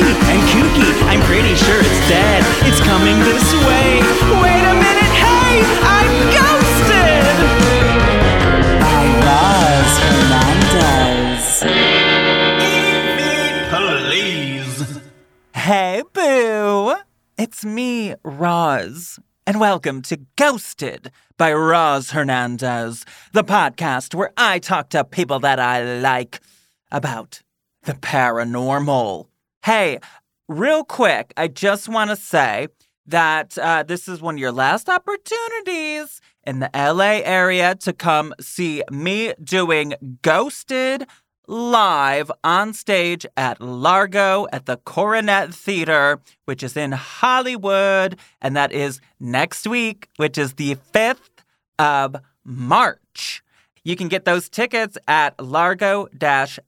It's spooky and kooky. I'm pretty sure it's dead. It's coming this way. Wait a minute, hey, I'm ghosted. by Roz Hernandez. Please. Hey, boo. It's me, Roz. And welcome to Ghosted by Roz Hernandez, the podcast where I talk to people that I like about the paranormal. Hey, real quick, I just want to say that uh, this is one of your last opportunities in the LA area to come see me doing Ghosted live on stage at Largo at the Coronet Theater, which is in Hollywood. And that is next week, which is the 5th of March. You can get those tickets at largo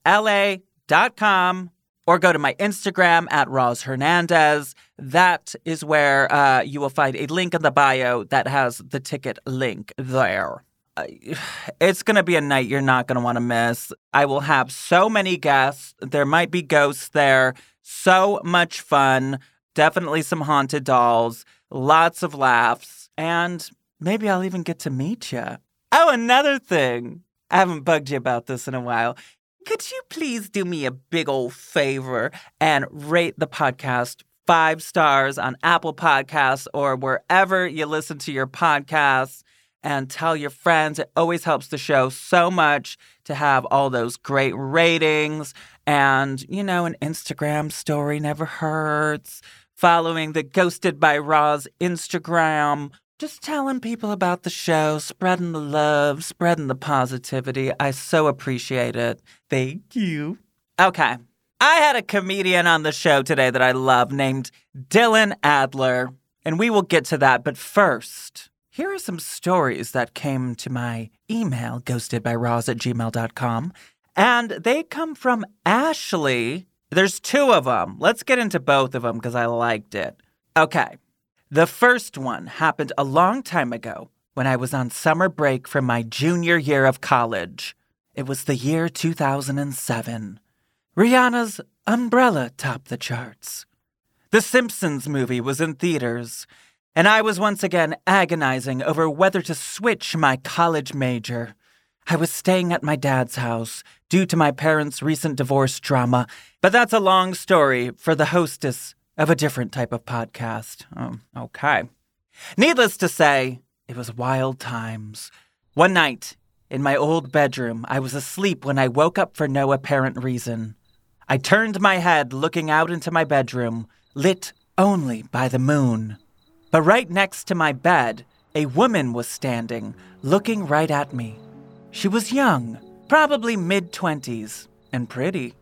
la.com or go to my Instagram at Roz Hernandez. That is where uh, you will find a link in the bio that has the ticket link there. Uh, It's going to be a night you're not going to want to miss. I will have so many guests. There might be ghosts there. So much fun. Definitely some haunted dolls. Lots of laughs. And maybe I'll even get to meet you. Oh, another thing. I haven't bugged you about this in a while. Could you please do me a big old favor and rate the podcast five stars on Apple Podcasts or wherever you listen to your podcasts? and tell your friends. It always helps the show so much to have all those great ratings. And, you know, an Instagram story never hurts. Following the Ghosted by Roz Instagram. Just telling people about the show, spreading the love, spreading the positivity. I so appreciate it. Thank you. Okay. I had a comedian on the show today that I love named Dylan Adler, and we will get to that. But first, here are some stories that came to my email, ghostedbyroz at gmail.com. And they come from Ashley. There's two of them. Let's get into both of them because I liked it. Okay. The first one happened a long time ago when I was on summer break from my junior year of college. It was the year 2007. Rihanna's Umbrella topped the charts. The Simpsons movie was in theaters, and I was once again agonizing over whether to switch my college major. I was staying at my dad's house due to my parents' recent divorce drama, but that's a long story for the hostess of a different type of podcast. Oh, okay. Needless to say, it was wild times. One night, in my old bedroom, I was asleep when I woke up for no apparent reason. I turned my head looking out into my bedroom, lit only by the moon. But right next to my bed, a woman was standing, looking right at me. She was young, probably mid 20s, and pretty.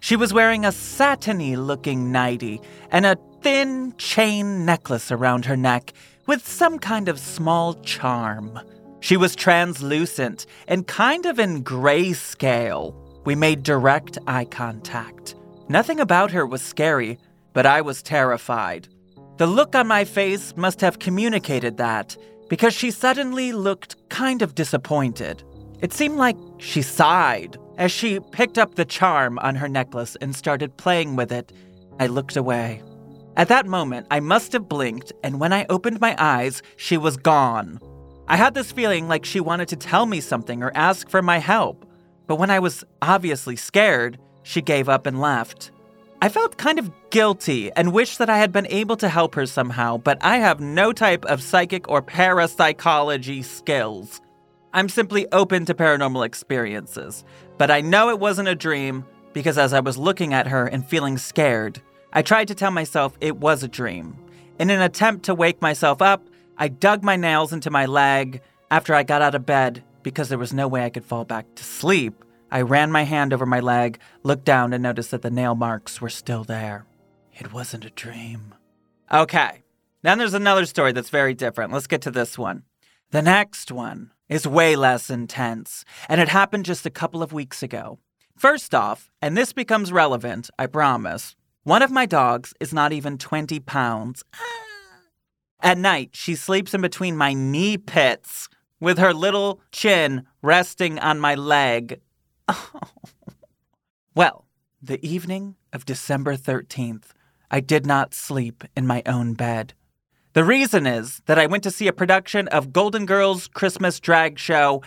She was wearing a satiny looking nightie and a thin chain necklace around her neck with some kind of small charm. She was translucent and kind of in grayscale. We made direct eye contact. Nothing about her was scary, but I was terrified. The look on my face must have communicated that, because she suddenly looked kind of disappointed. It seemed like she sighed as she picked up the charm on her necklace and started playing with it. I looked away. At that moment, I must have blinked, and when I opened my eyes, she was gone. I had this feeling like she wanted to tell me something or ask for my help, but when I was obviously scared, she gave up and left. I felt kind of guilty and wished that I had been able to help her somehow, but I have no type of psychic or parapsychology skills. I'm simply open to paranormal experiences, but I know it wasn't a dream, because as I was looking at her and feeling scared, I tried to tell myself it was a dream. In an attempt to wake myself up, I dug my nails into my leg after I got out of bed because there was no way I could fall back to sleep. I ran my hand over my leg, looked down, and noticed that the nail marks were still there. It wasn't a dream. Okay, then there's another story that's very different. Let's get to this one. The next one is way less intense, and it happened just a couple of weeks ago. First off, and this becomes relevant, I promise, one of my dogs is not even 20 pounds. Ah. At night, she sleeps in between my knee pits with her little chin resting on my leg. Oh. well, the evening of December 13th, I did not sleep in my own bed. The reason is that I went to see a production of Golden Girls Christmas Drag Show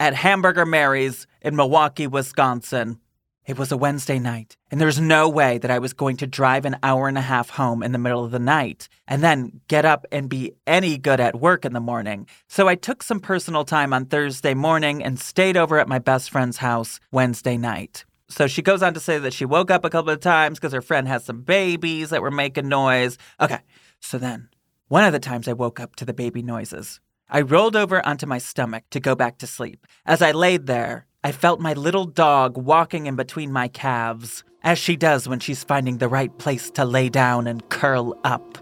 at Hamburger Mary's in Milwaukee, Wisconsin. It was a Wednesday night, and there was no way that I was going to drive an hour and a half home in the middle of the night and then get up and be any good at work in the morning. So I took some personal time on Thursday morning and stayed over at my best friend's house Wednesday night. So she goes on to say that she woke up a couple of times because her friend has some babies that were making noise. Okay, so then one of the times I woke up to the baby noises. I rolled over onto my stomach to go back to sleep. As I laid there, I felt my little dog walking in between my calves, as she does when she's finding the right place to lay down and curl up.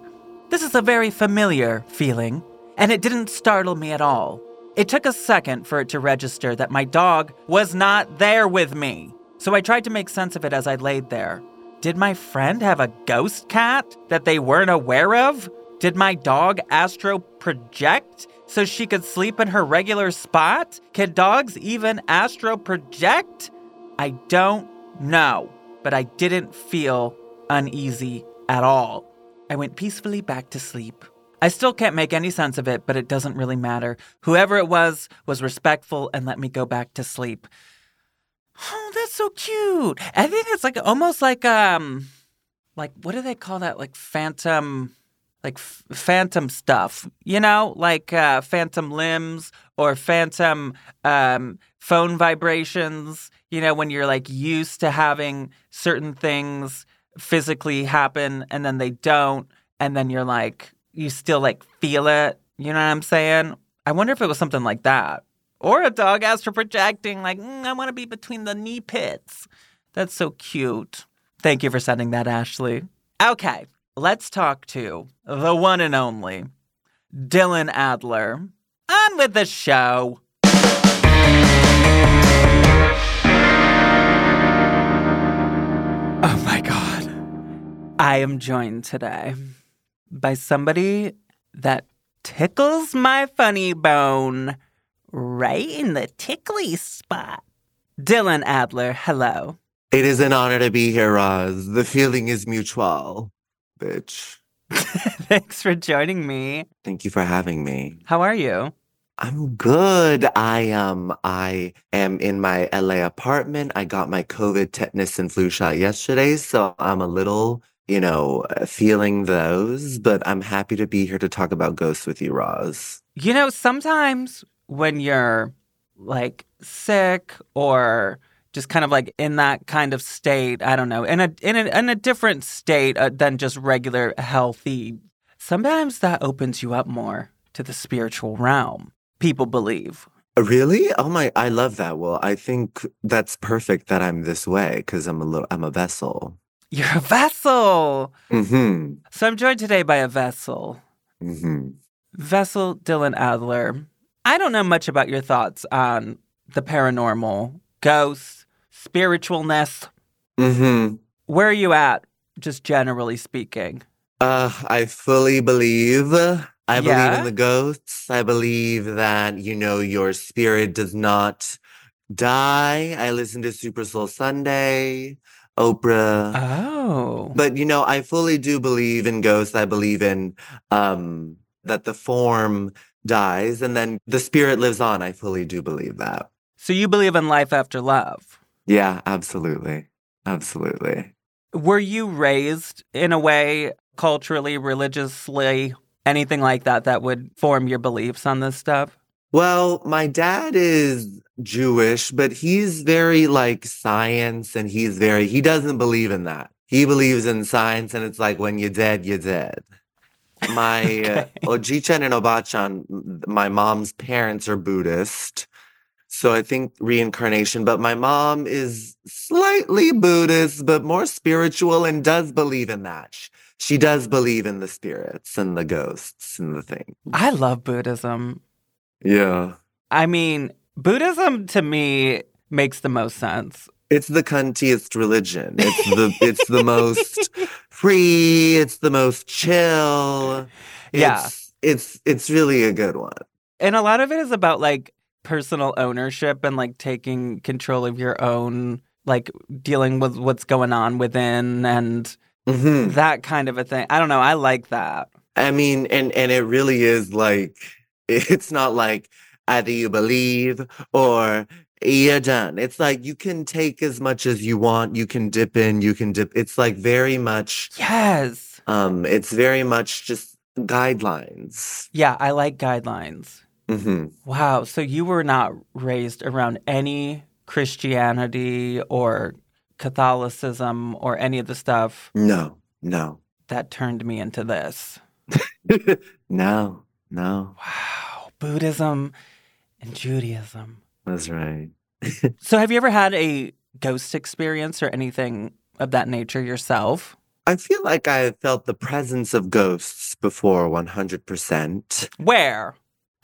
This is a very familiar feeling, and it didn't startle me at all. It took a second for it to register that my dog was not there with me, so I tried to make sense of it as I laid there. Did my friend have a ghost cat that they weren't aware of? Did my dog astro project so she could sleep in her regular spot? Can dogs even astro project? I don't know, but I didn't feel uneasy at all. I went peacefully back to sleep. I still can't make any sense of it, but it doesn't really matter. Whoever it was was respectful and let me go back to sleep. Oh, that's so cute. I think it's like almost like um like what do they call that? Like phantom like f- phantom stuff, you know, like uh, phantom limbs or phantom um, phone vibrations, you know, when you're like used to having certain things physically happen and then they don't. And then you're like, you still like feel it. You know what I'm saying? I wonder if it was something like that. Or a dog astro projecting, like, mm, I want to be between the knee pits. That's so cute. Thank you for sending that, Ashley. Okay, let's talk to the one and only Dylan Adler. On with the show. Oh my God. I am joined today by somebody that tickles my funny bone right in the tickly spot. Dylan Adler, hello. It is an honor to be here, Roz. The feeling is mutual, bitch. Thanks for joining me. Thank you for having me. How are you? I'm good. I um I am in my LA apartment. I got my COVID tetanus and flu shot yesterday, so I'm a little, you know, feeling those, but I'm happy to be here to talk about ghosts with you, Roz. You know, sometimes when you're like sick or just kind of like in that kind of state, I don't know, in a in a, in a different state uh, than just regular healthy, sometimes that opens you up more to the spiritual realm. People believe. Really? Oh my, I love that. Well, I think that's perfect that I'm this way because I'm a little I'm a vessel. You're a vessel. Mm-hmm. So I'm joined today by a vessel. Mm-hmm. Vessel Dylan Adler. I don't know much about your thoughts on the paranormal, ghosts, spiritualness. Mm-hmm. Where are you at, just generally speaking? Uh, I fully believe. I believe Yeah? in the ghosts. I believe that, you know, your spirit does not die. I listen to Super Soul Sunday, Oprah. Oh. But you know, I fully do believe in ghosts. I believe in um that the form dies and then the spirit lives on. I fully do believe that. So you believe in life after love. Yeah, absolutely. Absolutely. Were you raised in a way, culturally, religiously, anything like that, that would form your beliefs on this stuff? Well, my dad is Jewish, but he's very like science and he's very, he doesn't believe in that. He believes in science and it's like when you're dead, you're dead. My uh, Ojichan and Obachan, my mom's parents are Buddhist. So I think reincarnation, but my mom is slightly Buddhist, but more spiritual and does believe in that. Sh- She does believe in the spirits and the ghosts and the thing. I love Buddhism. Yeah. I mean, Buddhism to me makes the most sense. It's the cuntiest religion. It's the it's the most free, it's the most chill. Yeah. It's it's it's really a good one. And a lot of it is about like personal ownership and like taking control of your own, like dealing with what's going on within and Mhm. that kind of a thing. I don't know. I like that. I mean, and and it really is like it's not like either you believe or you're done. It's like you can take as much as you want. You can dip in. You can dip. It's like very much. Yes. Um, it's very much just guidelines. Yeah, I like guidelines. Hmm Wow. So you were not raised around any Christianity or Catholicism or any of the stuff No, no, that turned me into this. no, no. Wow. Buddhism and Judaism. That's right. So have you ever had a ghost experience or anything of that nature yourself? I feel like I have felt the presence of ghosts before 100%. Where?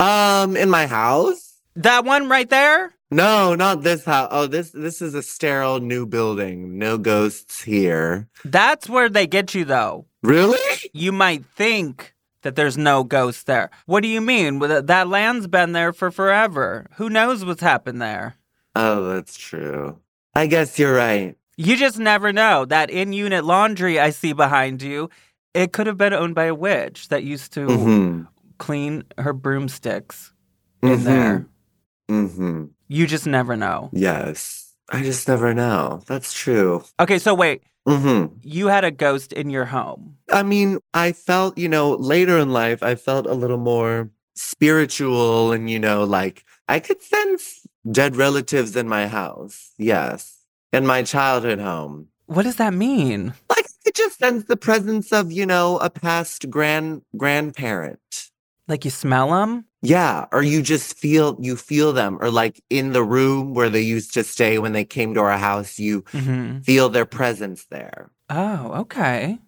Um, in my house? That one right there? No, not this house. Oh, this this is a sterile new building. No ghosts here. That's where they get you though. Really? You might think that there's no ghost there. What do you mean? That that land's been there for forever. Who knows what's happened there? Oh, that's true. I guess you're right. You just never know. That in unit laundry I see behind you, it could have been owned by a witch that used to Mm-hmm. Clean her broomsticks in there. Mm-hmm. You just never know. Yes. I just never know. That's true. Okay, so wait, Mm-hmm. you had a ghost in your home. I mean, I felt, you know, later in life, I felt a little more spiritual and, you know, like I could sense dead relatives in my house. Yes. In my childhood home. What does that mean? Like it just sense the presence of, you know, a past grand grandparent. Like you smell them? Yeah. Or you just feel you feel them. Or like in the room where they used to stay when they came to our house, you hmm feel their presence there. Oh, okay.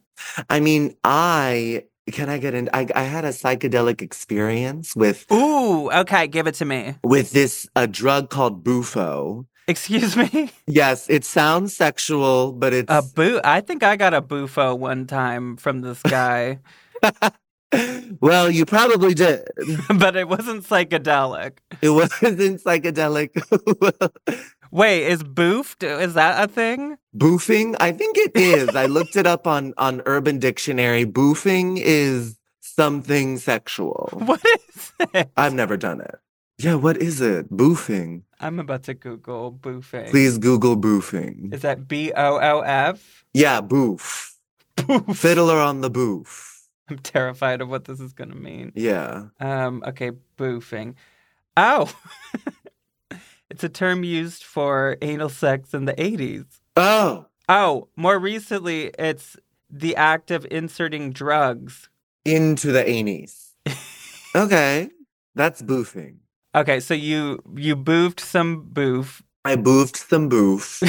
I mean, I can I get in? I, I had a psychedelic experience with Ooh, okay, give it to me. with this a drug called Bufo. Excuse me? Yes, it sounds sexual, but it's A boo I think I got a bufo one time from this guy, well, you probably did. but it wasn't psychedelic. It wasn't psychedelic. Wait, is boofed? Is that a thing? Boofing? I think it is. I looked it up on on Urban Dictionary. Boofing is something sexual. What is it? I've never done it. Yeah, what is it? Boofing. I'm about to Google boofing. Please Google boofing. Is that B O O F? Yeah, boof. Boof. Fiddler on the boof. I'm terrified of what this is gonna mean. Yeah. Um, okay, boofing. Oh, it's a term used for anal sex in the 80s. Oh, Oh, more recently, it's the act of inserting drugs. into the anus. okay, that's boofing. Okay, so you you boofed some boof. I boofed some boof.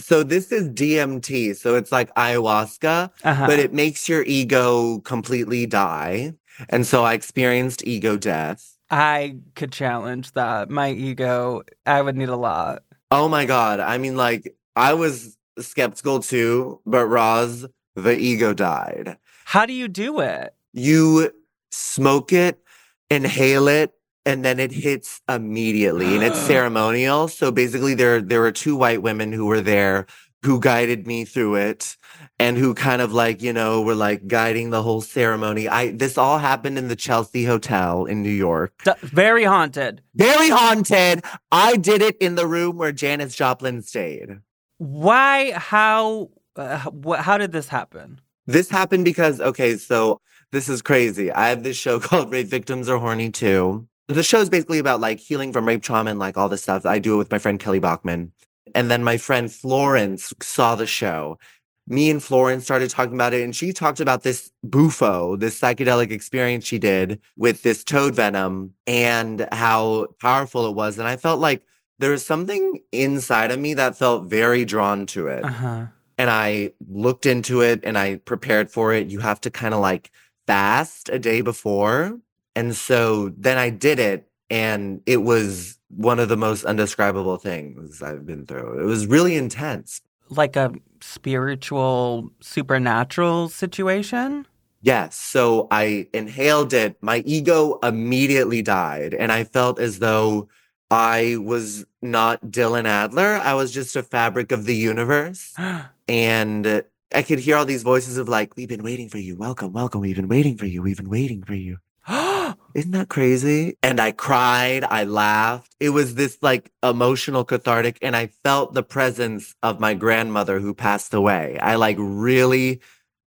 So this is DMT, so it's like ayahuasca, Uh-huh. but it makes your ego completely die. And so I experienced ego death. I could challenge that. My ego, I would need a lot. Oh my God. I mean, like, I was skeptical too, but Roz, the ego died. How do you do it? You smoke it, inhale it, and then it hits immediately and it's ceremonial. So basically there there were two white women who were there who guided me through it and who kind of like, you know, were like guiding the whole ceremony. I this all happened in the Chelsea Hotel in New York. D- very haunted. Very haunted. I did it in the room where Janis Joplin stayed. Why? How? Uh, wh- how did this happen? This happened because, okay, so this is crazy. I have this show called Rape Victims Are Horny Too. The show's basically about like healing from rape trauma and like all this stuff. I do it with my friend Kelly Bachman. And then my friend Florence saw the show. Me and Florence started talking about it, and she talked about this bufo, this psychedelic experience she did with this toad venom and how powerful it was. And I felt like there was something inside of me that felt very drawn to it. Uh-huh. And I looked into it and I prepared for it. You have to kind of like fast a day before. And so then I did it, and it was one of the most undescribable things I've been through. It was really intense. Like a spiritual, supernatural situation? Yes. So I inhaled it. My ego immediately died. And I felt as though I was not Dylan Adler. I was just a fabric of the universe. And I could hear all these voices of like, we've been waiting for you. Welcome, welcome. We've been waiting for you. We've been waiting for you. Isn't that crazy? And I cried, I laughed. It was this like emotional cathartic, and I felt the presence of my grandmother who passed away. I like really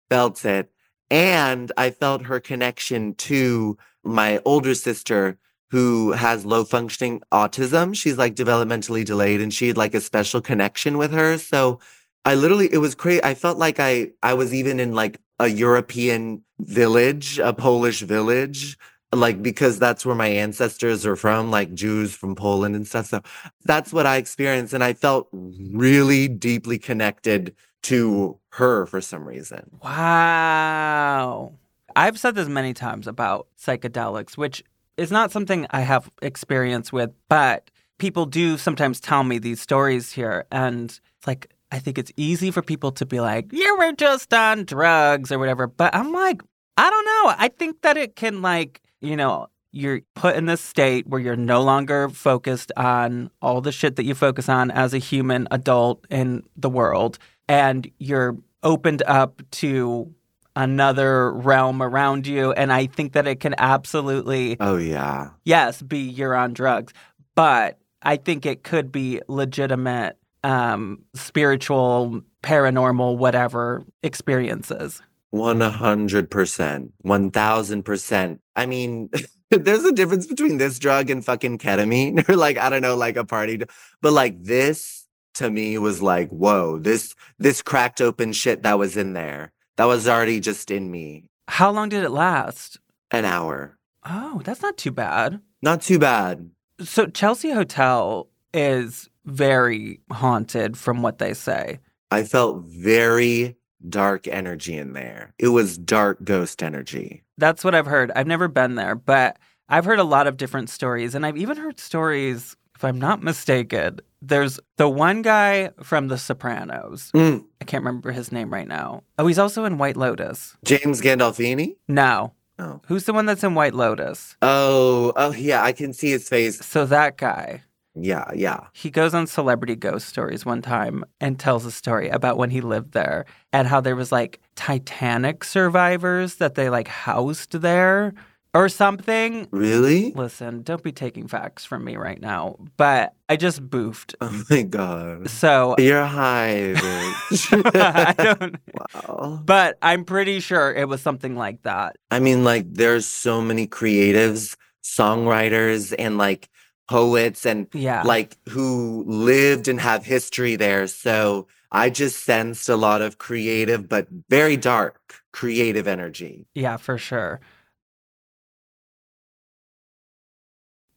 felt it. And I felt her connection to my older sister who has low functioning autism. She's like developmentally delayed and she had like a special connection with her. So I literally, it was crazy. I felt like I, I was even in like a European village, a Polish village, like because that's where my ancestors are from, like Jews from Poland and stuff. So that's what I experienced. And I felt really deeply connected to her for some reason. Wow. I've said this many times about psychedelics, which is not something I have experience with, but people do sometimes tell me these stories here. And like, I think it's easy for people to be like, you were just on drugs or whatever. But I'm like, I don't know. I think that it can, like, you know, you're put in this state where you're no longer focused on all the shit that you focus on as a human adult in the world. And you're opened up to another realm around you. And I think that it can absolutely, Oh, yeah. yes, be you're on drugs. But I think it could be legitimate um, spiritual, paranormal, whatever experiences. 100%. 1000%. I mean, there's a difference between this drug and fucking ketamine or like, I don't know, like a party. But like this to me was like, whoa, this, this cracked open shit that was in there. That was already just in me. How long did it last? An hour. Oh, that's not too bad. Not too bad. So, Chelsea Hotel is very haunted from what they say. I felt very dark energy in there. It was dark ghost energy. That's what I've heard. I've never been there, but I've heard a lot of different stories. And I've even heard stories, if I'm not mistaken, there's the one guy from The Sopranos. Mm, I can't remember his name right now. Oh, he's also in White Lotus. James Gandolfini? No. Oh. Who's the one that's in White Lotus? Oh, oh yeah, I can see his face. So that guy. Yeah, yeah. He goes on Celebrity Ghost Stories one time and tells a story about when he lived there and how there was like Titanic survivors that they like housed there or something. Really? Listen, don't be taking facts from me right now, but I just boofed. Oh my god. So You're high, bitch. I don't wow. but I'm pretty sure it was something like that. I mean, like, there's so many creatives, songwriters, and like poets, and Yeah. like who lived and have history there. So I just sensed a lot of creative, but very dark creative energy. Yeah, for sure.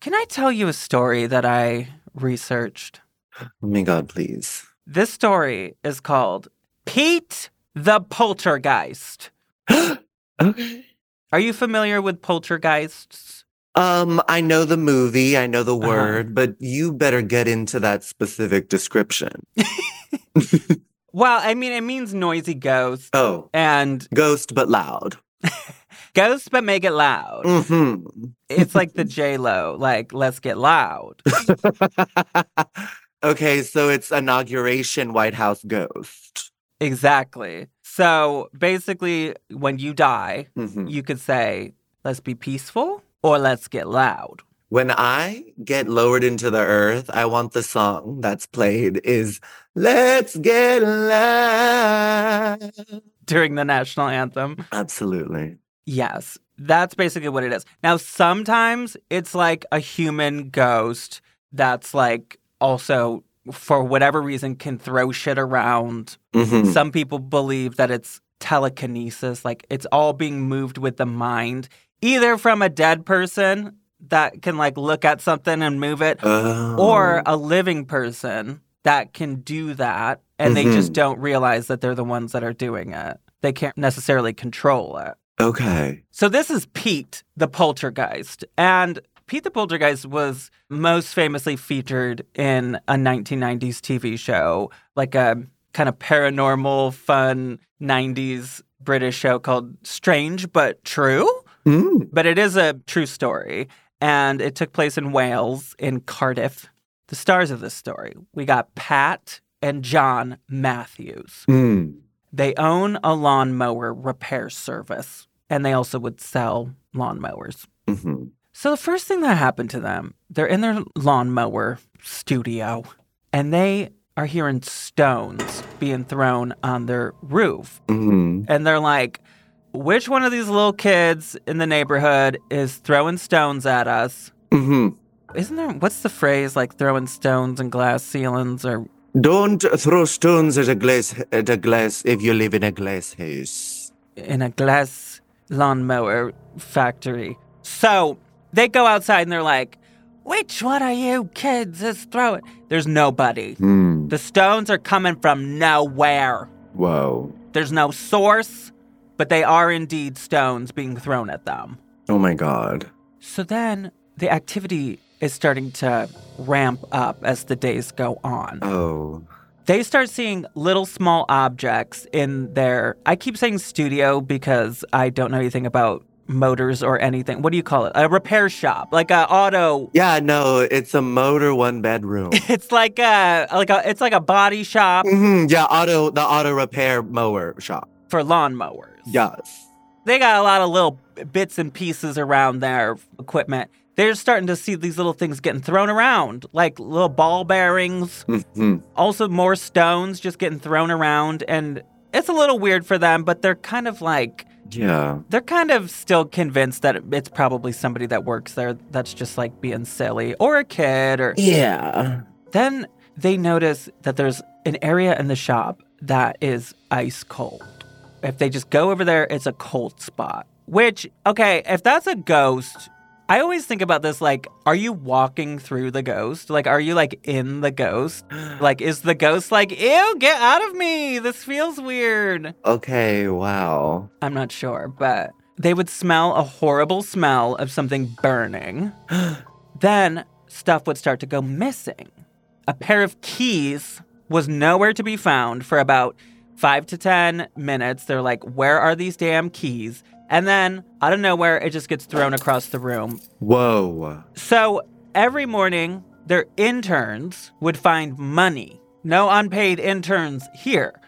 Can I tell you a story that I researched? Oh my god, please. This story is called Pete the Poltergeist. Okay. Are you familiar with poltergeists? Um, I know the movie, I know the Uh-huh. word, but you better get into that specific description. Well, I mean, it means noisy ghost. Oh, and ghost but loud. ghost, but make it loud. hmm It's like the J Lo, like let's get loud. okay, so it's inauguration White House ghost. Exactly. So basically, when you die, Mhm. you could say, let's be peaceful or let's get loud. When I get lowered into the earth, I want the song that's played is Let's Get Loud. during the national anthem. Absolutely. Yes, that's basically what it is. Now, sometimes it's like a human ghost that's like also, for whatever reason, can throw shit around. Mhm. Some people believe that it's telekinesis, like it's all being moved with the mind, either from a dead person that can like look at something and move it, Oh. or a living person that can do that and they just Mhm. don't realize that they're the ones that are doing it. They can't necessarily control it. okay. So this is Pete the Poltergeist. And Pete the Poltergeist was most famously featured in a 1990s TV show, like a kind of paranormal, fun 90s British show called Strange But True. Mm. But it is a true story. And it took place in Wales, in Cardiff. The stars of this story we got Pat and John Matthews. Mm. They own a lawnmower repair service, and they also would sell lawnmowers. Mhm. So the first thing that happened to them, they're in their lawnmower studio, and they are hearing stones being thrown on their roof. Mhm. And they're like, which one of these little kids in the neighborhood is throwing stones at us? Mhm. Isn't there, what's the phrase like throwing stones and glass ceilings or Don't throw stones at a glass at a glass if you live in a glass house. in a glass lawnmower factory. So they go outside and they're like, which one of you kids is throwing? There's nobody. Hmm. The stones are coming from nowhere. Whoa. There's no source, but they are indeed stones being thrown at them. Oh my god. So then the activity is starting to ramp up as the days go on. Oh. They start seeing little small objects in their. I keep saying studio because I don't know anything about motors or anything. What do you call it? A repair shop, like a auto. Yeah, no, it's a motor one bedroom. It's like a like a it's like a body shop hmm Yeah, auto the auto repair mower shop. for lawn lawnmowers. Yes. They got a lot of little bits and pieces around their equipment. They're starting to see these little things getting thrown around, like little ball bearings, hmm also more stones just getting thrown around and it's a little weird for them, but they're kind of like Yeah. they're kind of still convinced that it's probably somebody that works there that's just like being silly or a kid or Yeah. then they notice that there's an area in the shop that is ice cold. If they just go over there, it's a cold spot. Which, okay, if that's a ghost, I always think about this like, are you walking through the ghost? Like, are you like in the ghost? Like, is the ghost like, ew, get out of me? This feels weird. Okay, wow. I'm not sure, but they would smell a horrible smell of something burning. then stuff would start to go missing. A pair of keys was nowhere to be found for about five to 10 minutes. They're like, where are these damn keys? And then out of nowhere, it just gets thrown across the room. Whoa. So every morning, their interns would find money. No unpaid interns here.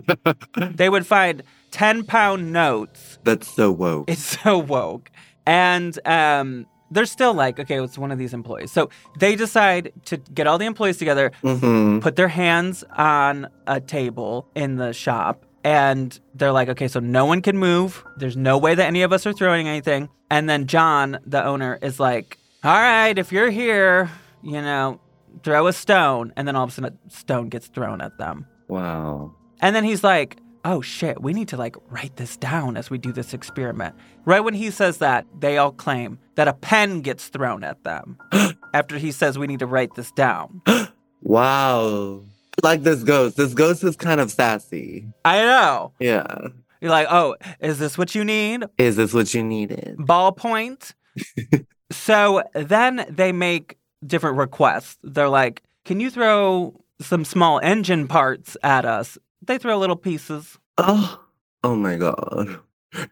they would find 10 pound notes That's so woke. it's so woke. And um, they're still like, okay, it's one of these employees. So they decide to get all the employees together, hmm put their hands on a table in the shop, and they're like, okay, so no one can move. There's no way that any of us are throwing anything. And then John, the owner, is like, all right, if you're here, you know, throw a stone. And then all of a sudden, a stone gets thrown at them. Wow. And then he's like, oh shit, we need to like write this down as we do this experiment. Right when he says that, they all claim that a pen gets thrown at them after he says we need to write this down. Wow. Like this ghost. This ghost is kind of sassy. I know. Yeah. You're like, oh, is this what you need? Is this what you needed? Ballpoint? so then they make different requests. They're like, can you throw some small engine parts at us? They throw little pieces. Oh. Oh my god.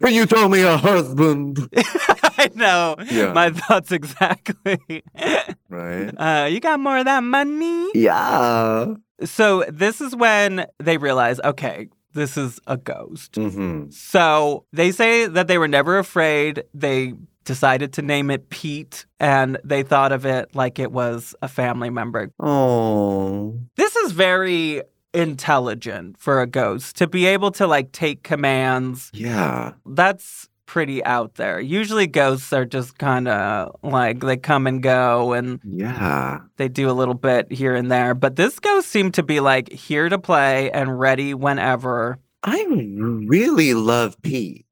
Can you told me a husband? I know. Yeah. My thoughts exactly. Right? uh, you got more of that money? Yeah. So this is when they realize, okay, this is a ghost. Mm-hmm. So they say that they were never afraid. They decided to name it Pete, and they thought of it like it was a family member. Oh. This is very intelligent for a ghost to be able to like take commands. Yeah. That's pretty out there. Usually ghosts are just kind of like they come and go and Yeah. they do a little bit here and there. But this ghost seemed to be like here to play and ready whenever. I really love Pete.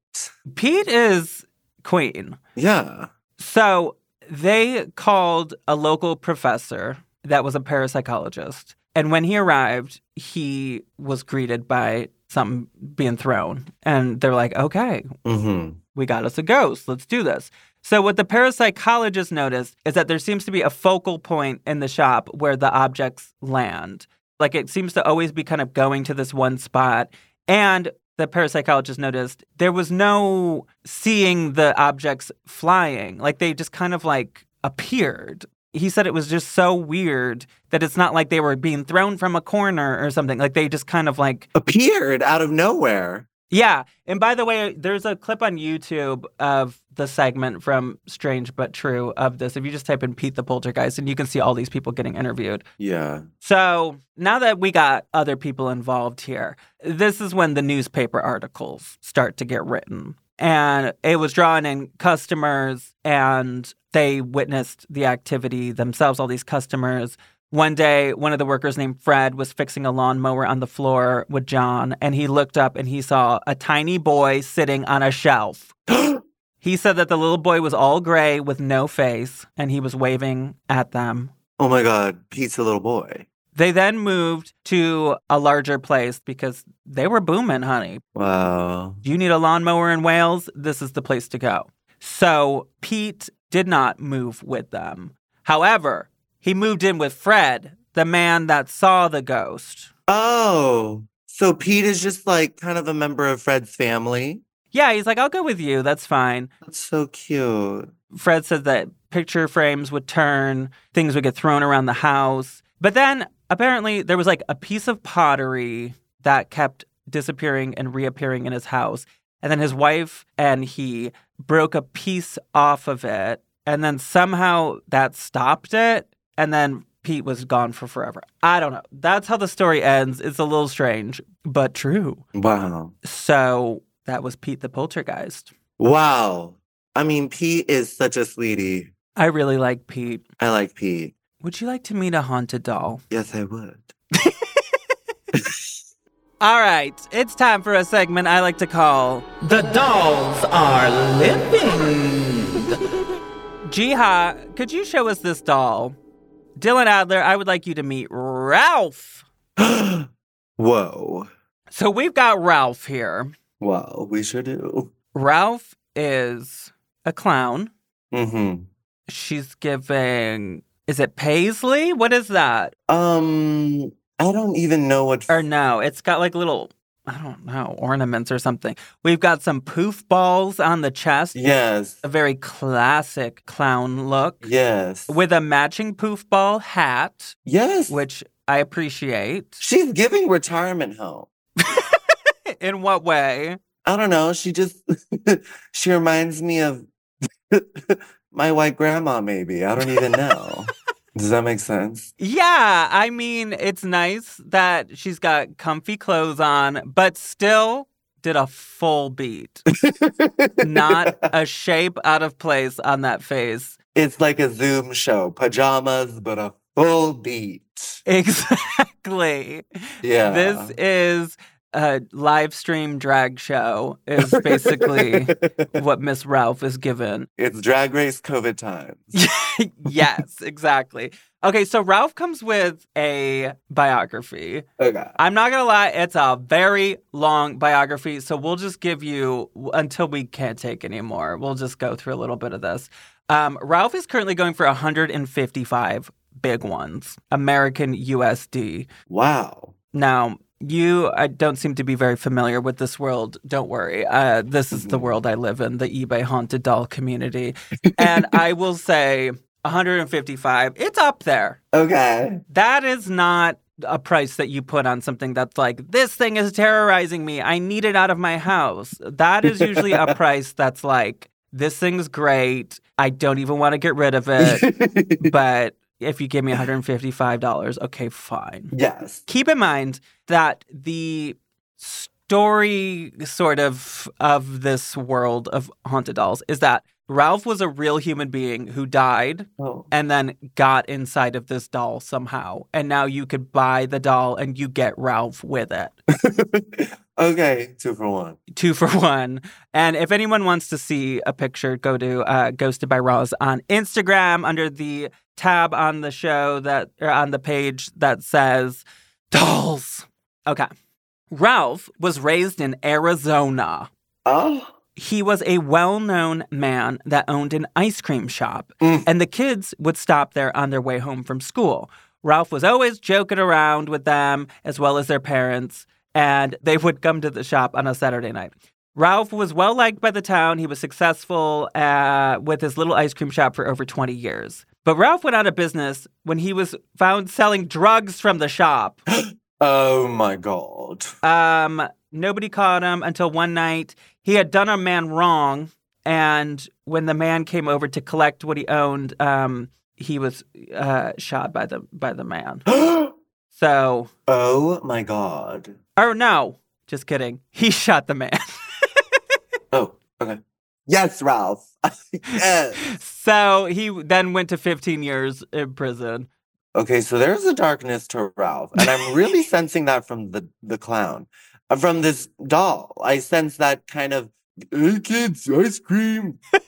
Pete is queen. Yeah. So they called a local professor that was a parapsychologist. And when he arrived, he was greeted by something being thrown. And they're like, okay, Mm-hmm. we got us a ghost. Let's do this. So, what the parapsychologist noticed is that there seems to be a focal point in the shop where the objects land. Like it seems to always be kind of going to this one spot. And the parapsychologist noticed there was no seeing the objects flying. Like they just kind of like appeared. He said it was just so weird that it's not like they were being thrown from a corner or something. Like they just kind of like Appeared out of nowhere. yeah. And by the way, there's a clip on YouTube of the segment from Strange But True of this. If you just type in Pete the Poltergeist, and you can see all these people getting interviewed. Yeah. So now that we got other people involved here, this is when the newspaper articles start to get written. And it was drawing in customers, and they witnessed the activity themselves, all these customers. One day, one of the workers named Fred was fixing a lawnmower on the floor with John, and he looked up and he saw a tiny boy sitting on a shelf. he said that the little boy was all gray with no face, and he was waving at them. Oh my God. Pete's a little boy. They then moved to a larger place because they were booming, honey. Wow. You need a lawnmower in Wales? This is the place to go. So Pete did not move with them. However, he moved in with Fred, the man that saw the ghost. Oh. So Pete is just like kind of a member of Fred's family. Yeah, he's like, I'll go with you. That's fine. That's so cute. Fred said that picture frames would turn, things would get thrown around the house. But then apparently there was like a piece of pottery that kept disappearing and reappearing in his house. And then his wife and he broke a piece off of it. And then somehow that stopped it. And then Pete was gone for forever. I don't know. That's how the story ends. It's a little strange, but true. Wow. So that was Pete the Poltergeist. Wow. I mean, Pete is such a sweetie. I really like Pete. I like Pete. Would you like to meet a haunted doll? Yes, I would. All right, it's time for a segment I like to call The dolls are living. Jiha. Could you show us this doll? Dylan Adler, I would like you to meet Ralph. Whoa. So we've got Ralph here. Well, we sure do. Ralph is a clown. Mm-hmm. She's giving, is it Paisley? What is that? Um, I don't even know what. Or no, it's got like little, I don't know, ornaments or something. We've got some poof balls on the chest. yes. A very classic clown look. Yes. with a matching poof ball hat, Yes. which I appreciate. She's giving retirement home. In what way? I don't know. She just she reminds me of my white grandma. Maybe I don't even know. Does that make sense? Yeah, I mean, it's nice that she's got comfy clothes on, but still did a full beat. Not a shape out of place on that face. It's like a Zoom show, pajamas, but a full beat. Exactly. Yeah. This is a live stream drag show, is basically what Miss Ralph is given. it's Drag Race COVID times. yes, exactly. Okay, so Ralph comes with a biography. Okay. I'm not going to lie, it's a very long biography. So we'll just give you until we can't take anymore. We'll just go through a little bit of this. Um, Ralph is currently going for 155 big ones, American USD. Wow. Now, you I don't seem to be very familiar with this world. Don't worry. Uh, this is the world I live in, the eBay haunted doll community. and I will say 155, it's up there. Okay. That is not a price that you put on something that's like, this thing is terrorizing me. I need it out of my house. That is usually a price that's like, this thing's great. I don't even want to get rid of it. but if you give me $155, okay, fine yes. keep in mind that the story sort of of this world of haunted dolls is that Ralph was a real human being who died Oh. and then got inside of this doll somehow. And now you could buy the doll and you get Ralph with it. okay, two for one. Two for one. And if anyone wants to see a picture, go to uh, Ghosted by Roz on Instagram under the tab on the show that or on the page that says dolls. Okay. Ralph was raised in Arizona. Oh. He was a well known man that owned an ice cream shop, Mm. and the kids would stop there on their way home from school. Ralph was always joking around with them as well as their parents, and they would come to the shop on a Saturday night. Ralph was well liked by the town. He was successful uh, with his little ice cream shop for over 20 years. But Ralph went out of business when he was found selling drugs from the shop. Oh my god. Um, nobody caught him until one night he had done a man wrong, and when the man came over to collect what he owned, um, he was uh, shot by the by the man. So, oh my god. Oh no, just kidding. He shot the man. Oh, okay. Yes, Ralph. yes. so he then went to 15 years in prison. Okay, so there's a darkness to Ralph, and I'm really sensing that from the the clown, from this doll. I sense that kind of hey kids, ice cream.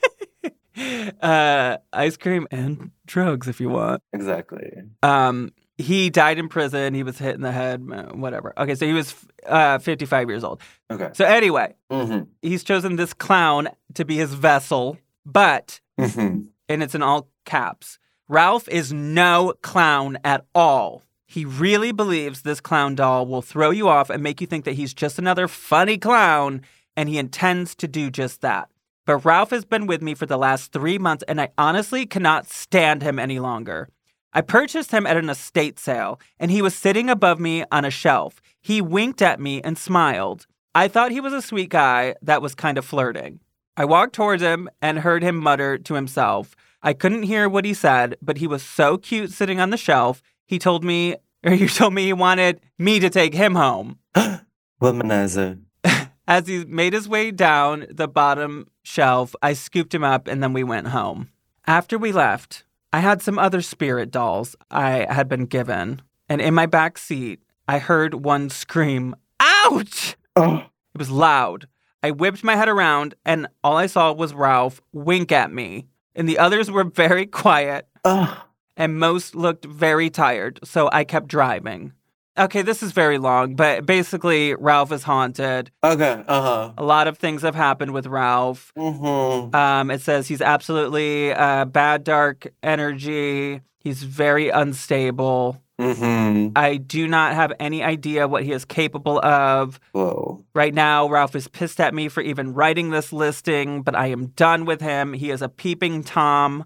Uh, ice cream and drugs if you want. Exactly. Um, he died in prison. He was hit in the head, uh, whatever. Okay, so he was uh, 55 years old. Okay. So anyway, Mm-hmm. he's chosen this clown to be his vessel, but, Mm-hmm. and it's in all caps, Ralph is no clown at all. He really believes this clown doll will throw you off and make you think that he's just another funny clown, and he intends to do just that. But Ralph has been with me for the last three months, and I honestly cannot stand him any longer. I purchased him at an estate sale, and he was sitting above me on a shelf. He winked at me and smiled. I thought he was a sweet guy that was kind of flirting. I walked towards him and heard him mutter to himself. I couldn't hear what he said, but he was so cute sitting on the shelf. He told me, or he told me he wanted me to take him home. Womanizer. As he made his way down the bottom shelf, I scooped him up and then we went home. After we left, I had some other spirit dolls I had been given, and in my back seat, I heard one scream, Ouch! Oh. It was loud. I whipped my head around, and all I saw was Ralph wink at me. And the others were very quiet, Oh. And most looked very tired, so I kept driving. Okay, this is very long, but basically, Ralph is haunted. Okay. Uh huh. A lot of things have happened with Ralph. Mm-hmm. Um, it says he's absolutely uh, bad, dark energy. He's very unstable. Mm-hmm. I do not have any idea what he is capable of. Whoa. Right now, Ralph is pissed at me for even writing this listing, but I am done with him. He is a peeping Tom.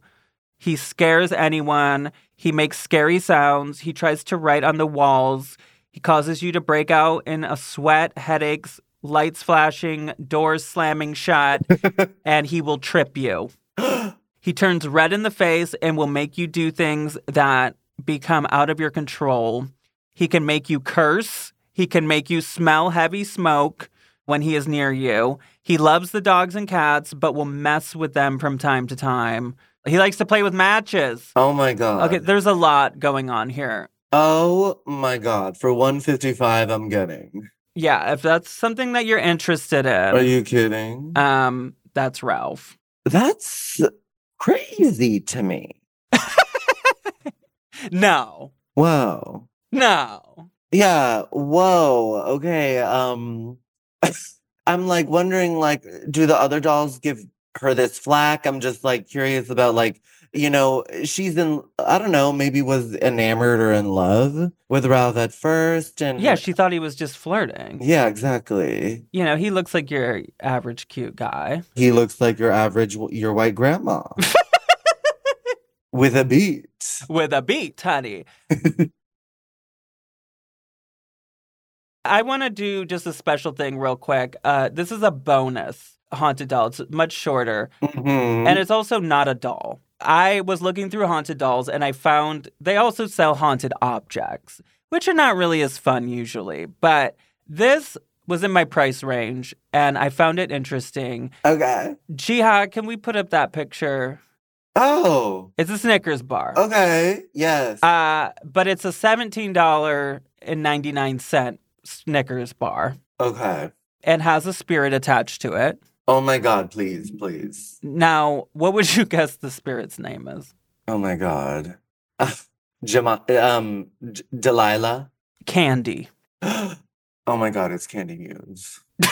He scares anyone. He makes scary sounds. He tries to write on the walls. He causes you to break out in a sweat, headaches, lights flashing, doors slamming shut, and he will trip you. He turns red in the face and will make you do things that become out of your control. He can make you curse. He can make you smell heavy smoke when he is near you. He loves the dogs and cats, but will mess with them from time to time. He likes to play with matches. Oh my god. Okay, there's a lot going on here. Oh my god. For 155 I'm getting. Yeah, if that's something that you're interested in. Are you kidding? um, that's Ralph. That's crazy to me. No, Whoa. no. Yeah, whoa. Okay. Um I'm like wondering like do the other dolls give her this flack? I'm just like curious about like you know, she's in I don't know, maybe was enamored or in love with Ralph at first and Yeah, she thought he was just flirting. Yeah, exactly. You know, he looks like your average cute guy. He looks like your average your white grandma. with a beat. with a beat, honey. I want to do just a special thing real quick. Uh, this is a bonus haunted doll. It's much shorter, Mhm. and it's also not a doll. I was looking through haunted dolls, and I found they also sell haunted objects, which are not really as fun usually. But this was in my price range and I found it interesting. Okay. Jiha, can we put up that picture? Oh, It's a Snickers bar. okay. Yes. Uh, but it's a $17.99 Snickers bar okay. and has a spirit attached to it. Oh my God, please, please. Now, what would you guess the spirit's name is? Oh my God. Uh, Jama- um, J- Delilah. Candy. oh my God, it's Candy Muse.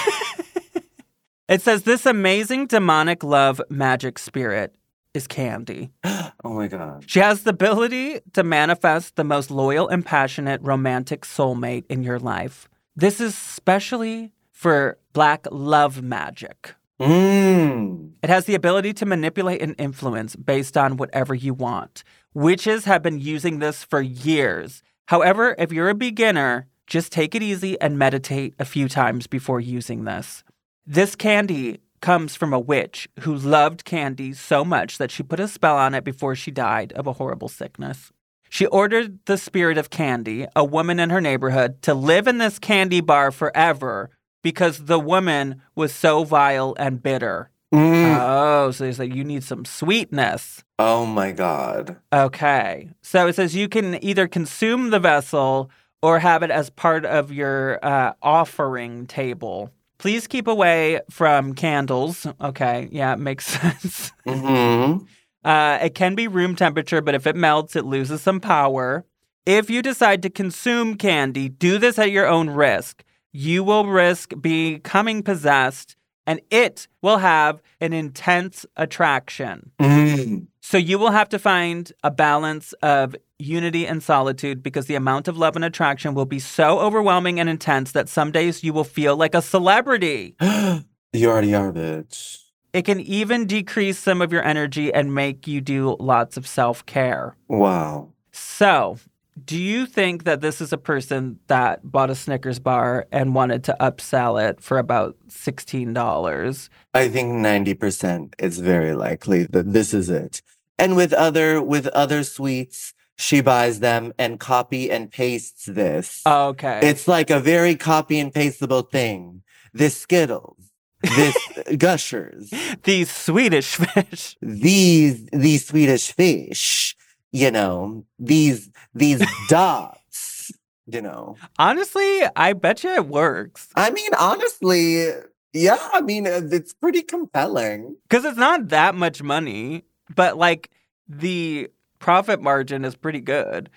It says this amazing demonic love magic spirit is Candy. oh my God. She has the ability to manifest the most loyal and passionate romantic soulmate in your life. This is specially for black love magic. Mmm. It has the ability to manipulate and influence based on whatever you want. Witches have been using this for years. However, if you're a beginner, just take it easy and meditate a few times before using this. This candy comes from a witch who loved candy so much that she put a spell on it before she died of a horrible sickness. She ordered the spirit of candy, a woman in her neighborhood, to live in this candy bar forever because the woman was so vile and bitter. Mm. Oh, so it's like you need some sweetness. oh my God. Okay. So it says you can either consume the vessel or have it as part of your uh, offering table. Please keep away from candles. Okay. Yeah, it makes sense. Mm-hmm. Uh, it can be room temperature, but if it melts, it loses some power. If you decide to consume candy, do this at your own risk. You will risk becoming possessed, and it will have an intense attraction. Mm. So you will have to find a balance of unity and solitude because the amount of love and attraction will be so overwhelming and intense that some days you will feel like a celebrity. you already are, bitch. It can even decrease some of your energy and make you do lots of self care. Wow. So, do you think that this is a person that bought a Snickers bar and wanted to upsell it for about $16? I think 90% it's very likely that this is it. And with other with other sweets, she buys them and copy and pastes this. Okay. It's like a very copy and pasteable thing. This Skittles, this Gushers, These Swedish fish. these these Swedish fish, you know, these these dots, you know. Honestly, I bet you it works. I mean, honestly, yeah, I mean, uh, it's pretty compelling. Because it's not that much money, but like the profit margin is pretty good.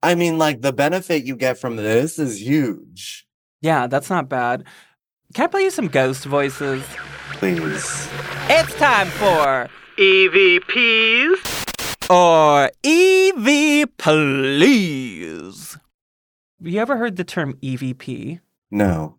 I mean, like the benefit you get from this is huge. Yeah, that's not bad. Can I play you some ghost voices? Please. It's time for EVPs or EV Please. Have you ever heard the term EVP? No.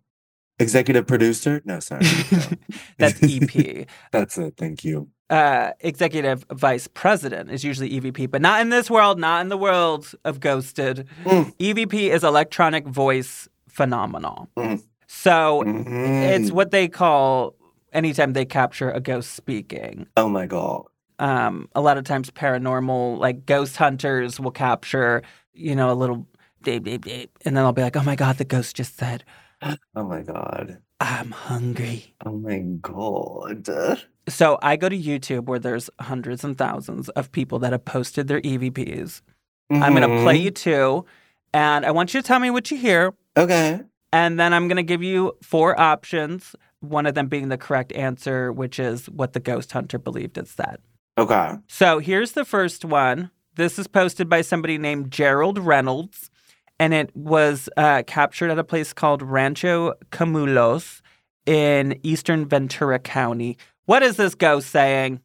Executive producer? No, sorry. no. That's EP. That's it. Thank you. uh, executive vice president is usually EVP, but not in this world, not in the world of Ghosted. Mm. EVP is electronic voice phenomenal. Mm. So it's Mhm. what they call anytime they capture a ghost speaking. Oh my God. Um, a lot of times, paranormal, like ghost hunters, will capture, you know, a little beep, beep, beep, and then I'll be like, oh my God, the ghost just said, Oh my God. I'm hungry. Oh my God. So I go to YouTube where there's hundreds and thousands of people that have posted their EVPs. I'm going to play you two, and I want you to tell me what you hear. Okay. And then I'm going to give you four options, one of them being the correct answer, which is what the ghost hunter believed it said. Okay. So here's the first one. This is posted by somebody named Gerald Reynolds, and it was uh, captured at a place called Rancho Camulos in eastern Ventura County. What is this ghost saying?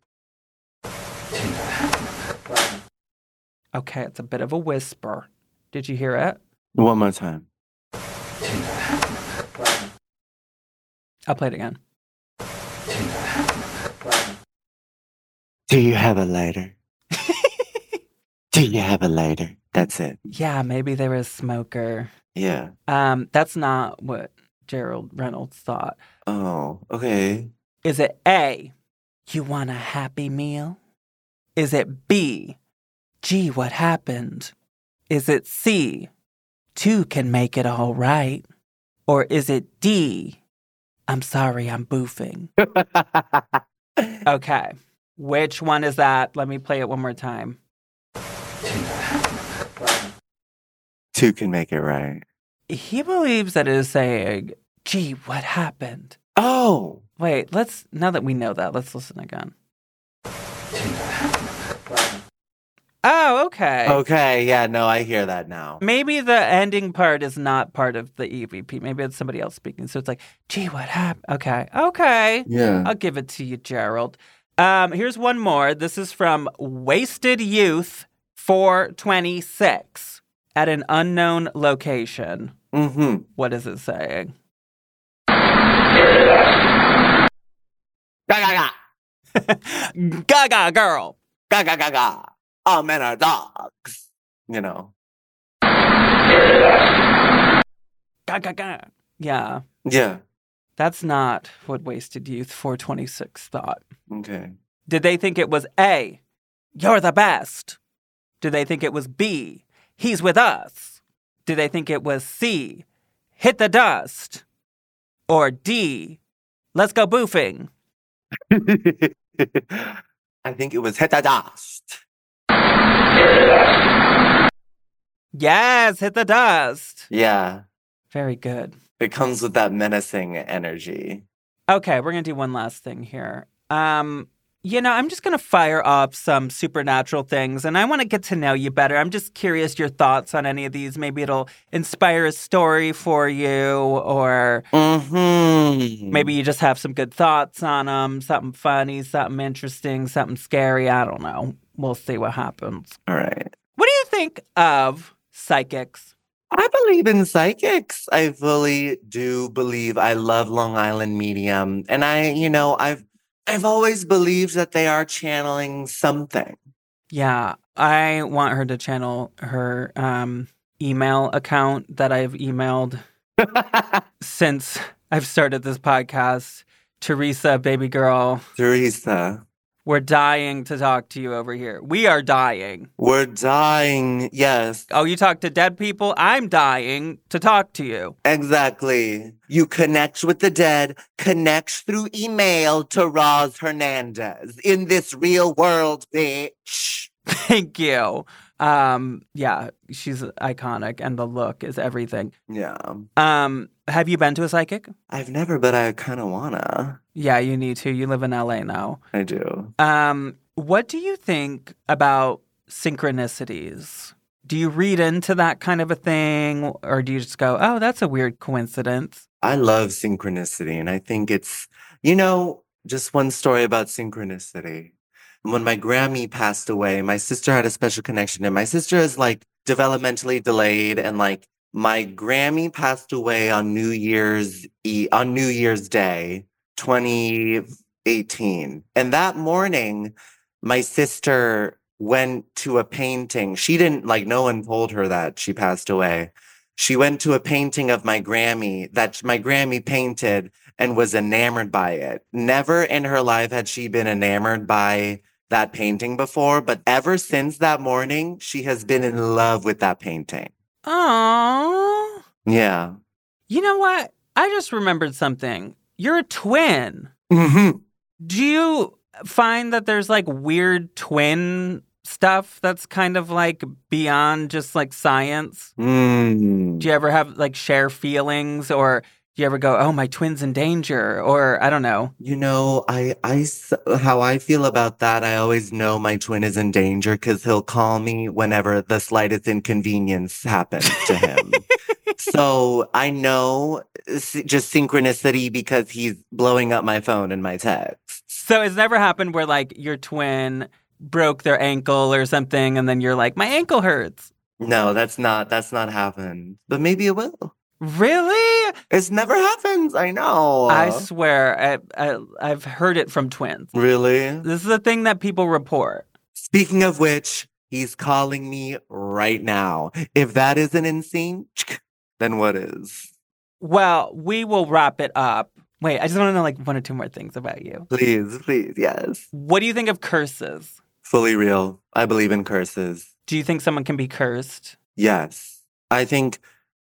Okay, it's a bit of a whisper. Did you hear it? One more time. I'll play it again. Do you have a lighter? Do you have a lighter? That's it. Yeah, maybe they were a smoker. Yeah. Um, that's not what Gerald Reynolds thought. Oh, okay. Is it A, you want a happy meal? Is it B, gee, what happened? Is it C, two can make it all right? Or is it D? I'm sorry, I'm boofing. Okay. Which one is that? Let me play it one more time. Two can make it right. He believes that it is saying, gee, what happened? Oh, Wait, let's, now that we know that, let's listen again. Oh, okay. okay. Yeah, no, I hear that now. Maybe the ending part is not part of the EVP. Maybe it's somebody else speaking. So it's like, gee, what happened? Okay. Okay. Yeah. I'll give it to you, Gerald. Um, here's one more. This is from Wasted Youth 426 at an unknown location. Mm-hmm. What is it saying? Ga ga ga. Gaga girl. Ga ga ga ga. All men are dogs. You know. Gaga ga. Yeah. Yeah. That's not what Wasted Youth 426 thought. Okay. Did they think it was A, you're the best? Did they think it was B, he's with us? Did they think it was C, hit the dust? Or D, let's go boofing? I think it was hit the dust. Yes, hit the dust. Yeah. Very good. It comes with that menacing energy. Okay, we're gonna do one last thing here. Um, you know, I'm just gonna fire up some supernatural things, and I want to get to know you better. I'm just curious your thoughts on any of these. Maybe it'll inspire a story for you, or Mm-hmm. maybe you just have some good thoughts on them. Something funny, something interesting, something scary. I don't know. We'll see what happens. All right. What do you think of psychics? I believe in psychics. I fully do believe I love Long Island Medium. And I, you know, I've I've always believed that they are channeling something. Yeah, I want her to channel her um, email account that I've emailed since I've started this podcast. Theresa, baby girl, Theresa, we're dying to talk to you over here. We are dying. we're dying. Yes, Oh, you talk to dead people? I'm dying to talk to you. exactly. You connect with the dead, connect through email to Roz Hernandez in this real world, bitch. Thank you. Um, yeah, she's iconic and the look is everything. Yeah. Um, have you been to a psychic? I've never, but I kind of wanna. Yeah, you need to. You live in LA now. I do. Um, what do you think about synchronicities? Do you read into that kind of a thing, or do you just go, "Oh, that's a weird coincidence"? I love synchronicity, and I think it's, you know, just one story about synchronicity. When my Grammy passed away, my sister had a special connection, and my sister is like developmentally delayed, and like my Grammy passed away on New Year's e- on New Year's Day, 2018, and that morning, my sister went to a painting. She didn't like. No one told her that she passed away she went to a painting of my Grammy that my Grammy painted and was enamored by it. Never in her life had she been enamored by that painting before, but ever since that morning, she has been in love with that painting. Oh, Yeah. you know what? I just remembered something. You're a twin. hmm Do you find that there's like weird twin stuff that's kind of like beyond just like science? Mm. Do you ever have like share feelings or do you ever go, oh, my twin's in danger? Or I don't know. You know, I, I, how I feel about that, I always know my twin is in danger because he'll call me whenever the slightest inconvenience happens to him. so I know just synchronicity because he's blowing up my phone and my texts. So it's never happened where like your twin broke their ankle or something and then you're like, my ankle hurts. No, that's not, that's not happened. But maybe it will. Really? It's never happened. I know. I swear, I, I, I've heard it from twins. really? This is a thing that people report. Speaking of which, he's calling me right now. If that isn't in sync, then what is? Well, we will wrap it up. Wait, I just want to know like one or two more things about you. Please, please, yes. What do you think of curses? Fully real. I believe in curses. Do you think someone can be cursed? Yes. I think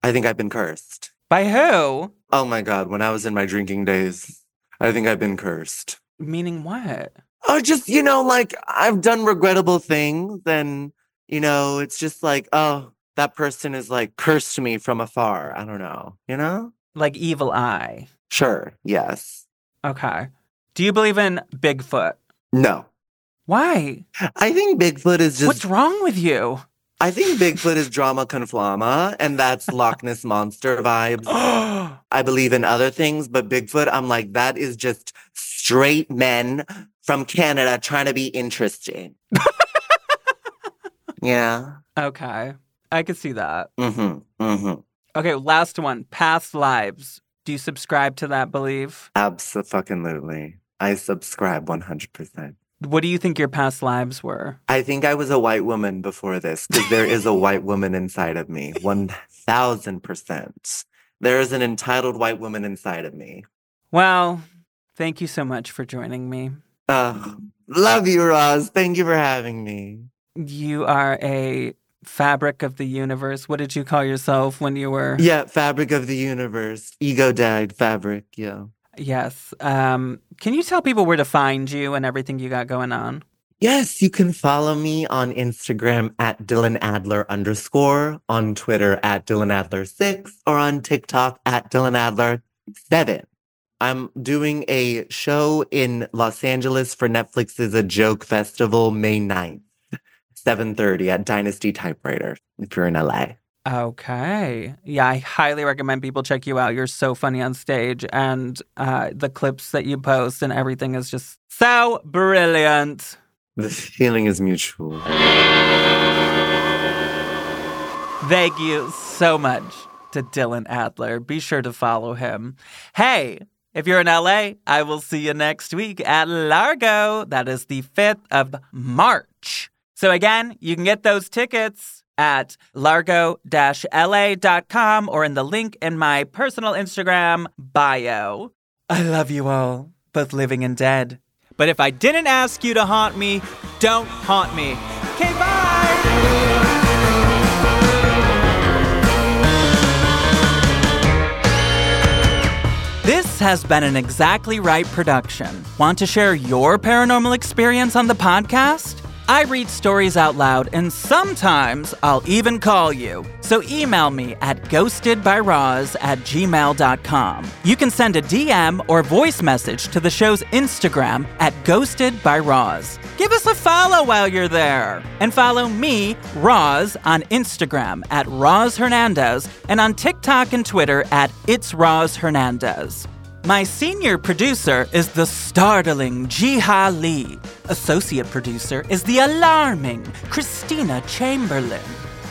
I think I've been cursed. By who? Oh my God, when I was in my drinking days, I think I've been cursed. Meaning what? Oh, just, you know, like I've done regrettable things and, you know, it's just like, oh, that person is like cursed me from afar. I don't know, you know? Like evil eye. Sure, yes. Okay. Do you believe in Bigfoot? No. Why? I think Bigfoot is just What's wrong with you? I think Bigfoot is drama conflama, and that's Loch Ness monster vibes. I believe in other things, but Bigfoot, I'm like, that is just straight men from Canada trying to be interesting. yeah. okay. I could see that. Mm-hmm. Mm-hmm. Okay, last one. Past lives. Do you subscribe to that belief? Absolutely. I subscribe 100%. What do you think your past lives were? I think I was a white woman before this because there is a white woman inside of me. 1000%. There is an entitled white woman inside of me. Well, thank you so much for joining me. Uh, love you, Roz. Thank you for having me. You are a fabric of the universe. What did you call yourself when you were? Yeah, fabric of the universe. Ego died fabric. Yeah. Yes. Um, can you tell people where to find you and everything you got going on? Yes, you can follow me on Instagram at Dylan Adler underscore, on Twitter at Dylan Adler six, or on TikTok at Dylan Adler seven. I'm doing a show in Los Angeles for Netflix Is A Joke Festival May 9th, 7.30 at Dynasty Typewriter, if you're in LA. Okay. Yeah, I highly recommend people check you out. You're so funny on stage, and uh, the clips that you post and everything is just so brilliant. The feeling is mutual. Thank you so much to Dylan Adler. Be sure to follow him. Hey, if you're in LA, I will see you next week at Largo. That is the 5th of March. So, again, you can get those tickets at largo la.com or in the link in my personal Instagram bio. I love you all, both living and dead. But if I didn't ask you to haunt me, don't haunt me. Okay, bye! This has been an Exactly Right production. Want to share your paranormal experience on the podcast? I read stories out loud, and sometimes I'll even call you. So email me at ghostedbyroz at gmail.com. You can send a DM or voice message to the show's Instagram at ghostedbyroz. Give us a follow while you're there. And follow me, Roz, on Instagram at Roz Hernandez and on TikTok and Twitter at It's Roz Hernandez. My senior producer is the startling Jiha Lee. Associate producer is the alarming Christina Chamberlain.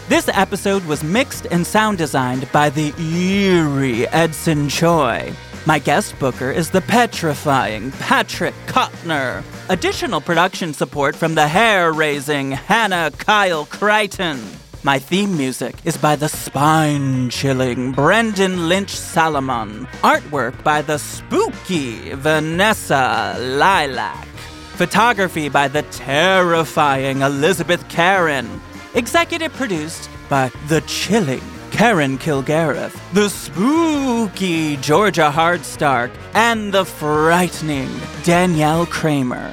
This episode was mixed and sound designed by the eerie Edson Choi. My guest booker is the petrifying Patrick Kotner. Additional production support from the hair raising Hannah Kyle Crichton. My theme music is by the spine chilling Brendan Lynch Salomon. Artwork by the spooky Vanessa Lilac. Photography by the terrifying Elizabeth Karen. Executive produced by the chilling Karen Kilgariff, the spooky Georgia Hardstark, and the frightening Danielle Kramer.